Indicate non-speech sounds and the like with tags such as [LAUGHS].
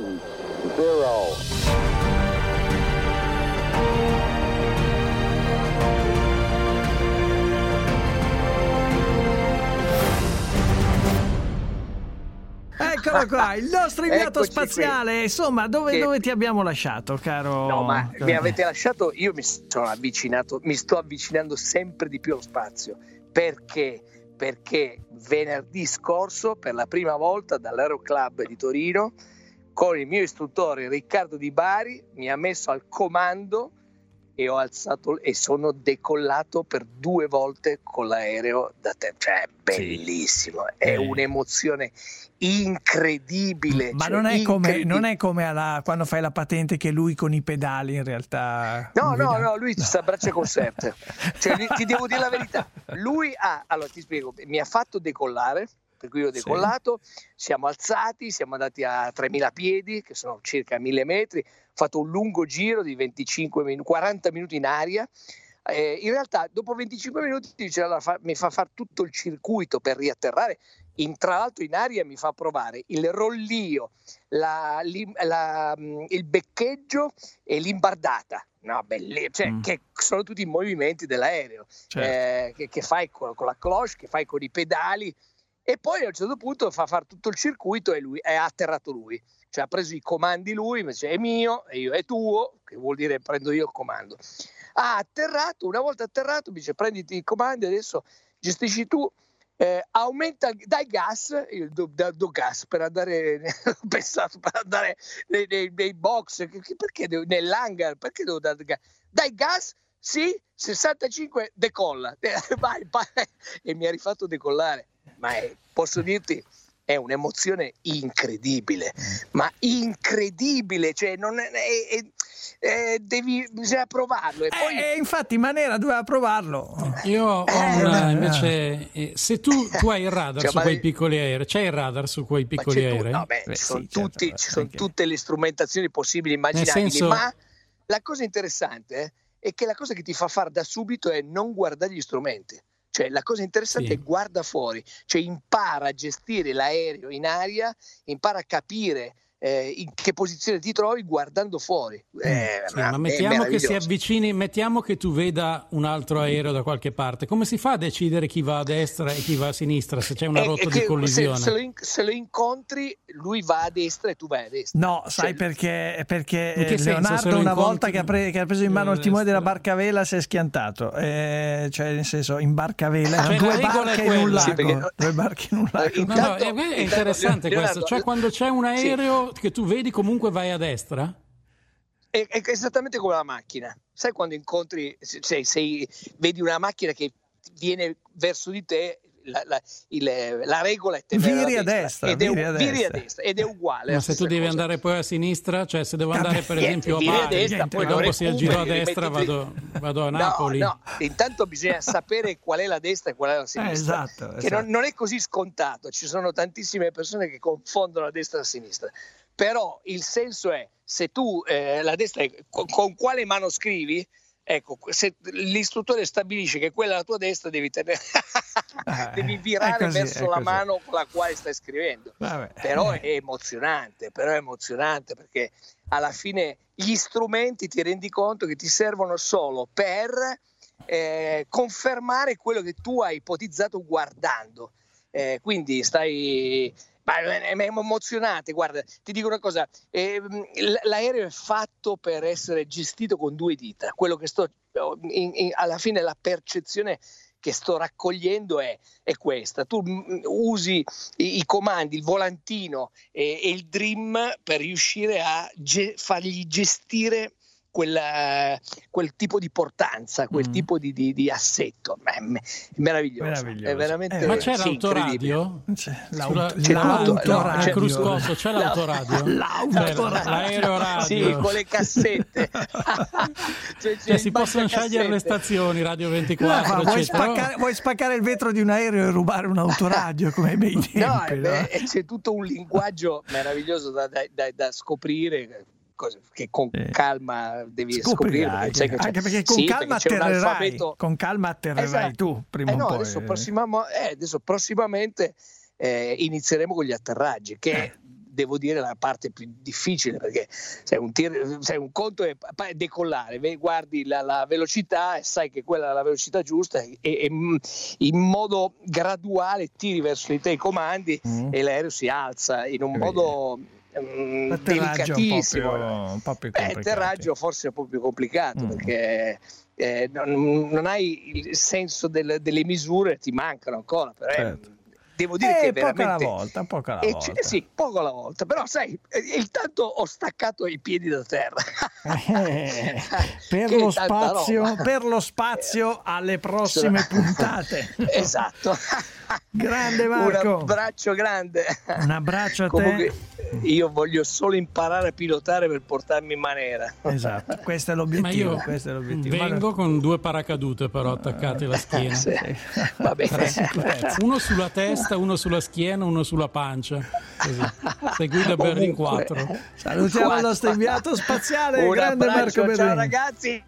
one, zero. Eccolo qua, il nostro inviato spaziale. Qui. Insomma, dove, che... dove, ti abbiamo lasciato, caro? No, ma mi avete lasciato. Io mi sono avvicinato, mi sto avvicinando sempre di più allo spazio. Perché? Perché venerdì scorso, per la prima volta dall'Aero Club di Torino, con il mio istruttore Riccardo Di Bari, mi ha messo al comando e ho alzato e sono decollato per due volte con l'aereo da te. Cioè, bellissimo, sì. è eh. un'emozione incredibile. Ma cioè, non, è come, non è come alla, quando fai la patente che lui con i pedali in realtà. No, no, no, lui ci sta a braccia conserte. [LAUGHS] cioè, ti devo dire la verità. Lui ha, allora ti spiego, mi ha fatto decollare per cui ho decollato, sì. siamo alzati, siamo andati a 3000 piedi, che sono circa 1000 metri, ho fatto un lungo giro di 25 minuti, 40 minuti in aria. Eh, in realtà dopo 25 minuti dice, allora, fa, mi fa fare tutto il circuito per riatterrare, in, tra l'altro in aria mi fa provare il rollio, la, la, mm, il beccheggio e l'imbardata. No, belle, cioè, mm. che sono tutti i movimenti dell'aereo certo. eh, che, che, fai con, con la cloche, che fai con i pedali, e poi a un certo punto fa fare tutto il circuito e lui è atterrato lui. Cioè ha preso i comandi lui, invece è mio e io è tuo, che vuol dire prendo io il comando. Ha atterrato, una volta atterrato mi dice prenditi i comandi adesso gestisci tu, eh, aumenta, dai gas, io do, do, do, gas per andare, [LAUGHS] pensato per andare nei, nei, nei box, perché devo, nell'hangar, perché devo dare gas? Dai gas, sì, 65 decolla, [LAUGHS] vai, vai, e mi ha rifatto decollare ma è, posso dirti è un'emozione incredibile, ma incredibile, cioè non è, è, è, devi, bisogna provarlo. E poi... Eh, infatti Manera doveva provarlo. Io ho eh, una, invece, eh, se tu, tu, hai il radar cioè, su quei piccoli aerei, c'è il radar su quei piccoli aerei? No, beh, Beh, ci, sono sì, certo, tutti, certo, ci sono tutte le strumentazioni possibili e immaginabili, senso... ma la cosa interessante è che la cosa che ti fa fare da subito è non guardare gli strumenti. Cioè, la cosa interessante sì. è guarda fuori, cioè impara a gestire l'aereo in aria, impara a capire eh, in che posizione ti trovi guardando fuori. Mm, eh, sì, ma mettiamo che si avvicini, mettiamo che tu veda un altro aereo da qualche parte, come si fa a decidere chi va a destra e chi va a sinistra se c'è una rotta di collisione? Se, se, lo in, se, lo incontri, lui va a destra e tu vai a destra. No, cioè, sai perché? Perché Leonardo una volta che ha, pre, che ha, preso in mano il timone della barca a vela si è schiantato, eh, cioè nel senso in barca a vela, cioè, due, barche in un lago, sì, perché... due barche in un lago. Intanto, no, no, è, è interessante Leonardo, questo, cioè quando c'è un aereo... Sì che tu vedi comunque vai a destra? È, è esattamente come la macchina. Sai quando incontri, sei, sei, vedi una macchina che viene verso di te, la, la, il, la regola è viri a destra, ed, viri è, a viri a destra ed è uguale. Ma se tu devi cosa. andare poi a sinistra, cioè se devo andare per esempio a Bari e dopo si aggiro a destra vado, vado, a Napoli. No, no, intanto bisogna sapere qual è la destra e qual è la sinistra. Eh, esatto, che esatto. Non, non, è così scontato, ci sono tantissime persone che confondono la destra e la sinistra però il senso è se tu eh, la destra con, con, quale mano scrivi ecco se l'istruttore stabilisce che quella è la tua destra devi, tenere [LAUGHS] devi virare così, verso la mano con la quale stai scrivendo. Vabbè. però è emozionante però è emozionante perché alla fine gli strumenti ti rendi conto che ti servono solo per eh, confermare quello che tu hai ipotizzato guardando. Eh, quindi stai emozionante, guarda, ti dico una cosa, eh, l'aereo è fatto per essere gestito con due dita, quello che sto, in, in, alla fine la percezione che sto raccogliendo è, è questa, tu usi i, i, comandi, il volantino e, e, il dream per riuscire a ge- fargli gestire quella, quel tipo di portanza, quel mm. tipo di, di, di assetto. È, meraviglioso. meraviglioso. È veramente, eh, ma c'è sì, l'autoradio? C'è, l'auto, c'è, l'autoradio. [LAUGHS] No, c'è l'autoradio? L'autoradio. L'aereo radio. Sì, con le cassette. [LAUGHS] cioè, cioè, si possono scegliere le stazioni, Radio 24. No, vuoi, spaccare, vuoi, spaccare, il vetro di un aereo e rubare un autoradio come bei tempi? No, no? Beh, c'è tutto un linguaggio meraviglioso da, da, da, da scoprire che con eh. calma devi scoprire. Anche, perché, anche perché con sì, calma perché atterrerai, con calma atterrerai esatto. tu prima eh no, o poi. Adesso, eh, adesso prossimamente eh, inizieremo con gli atterraggi che eh. devo dire la parte più difficile perché sai, un, tir- sai, un conto è decollare, guardi la, la, velocità e sai che quella è la velocità giusta e, e in modo graduale tiri verso di te i comandi mm. e l'aereo si alza in un modo mm, delicatissimo. Un po' più, un po più il atterraggio forse è un po' più complicato mm. perché eh, non, non, hai il senso del, delle misure, ti mancano ancora. Però certo devo dire eh, che poco veramente... alla volta, poco alla volta. C- sì, poco alla volta, però sai, intanto ho staccato i piedi da terra. Eh, [LAUGHS] per, lo spazio, per, lo spazio, alle prossime puntate. [LAUGHS] esatto. Grande Marco. Un abbraccio grande. Un abbraccio a Comunque, te. Io voglio solo imparare a pilotare per portarmi in maniera. Esatto, questo è l'obiettivo. Ma io è l'obiettivo. vengo con due paracadute però attaccati alla schiena. Sì. Va bene. Uno sulla testa, uno sulla schiena, uno sulla pancia. Così. Sei guida Berlin 4. Salutiamo il nostro inviato spaziale, Un grande Marco Berlin. Ciao ragazzi.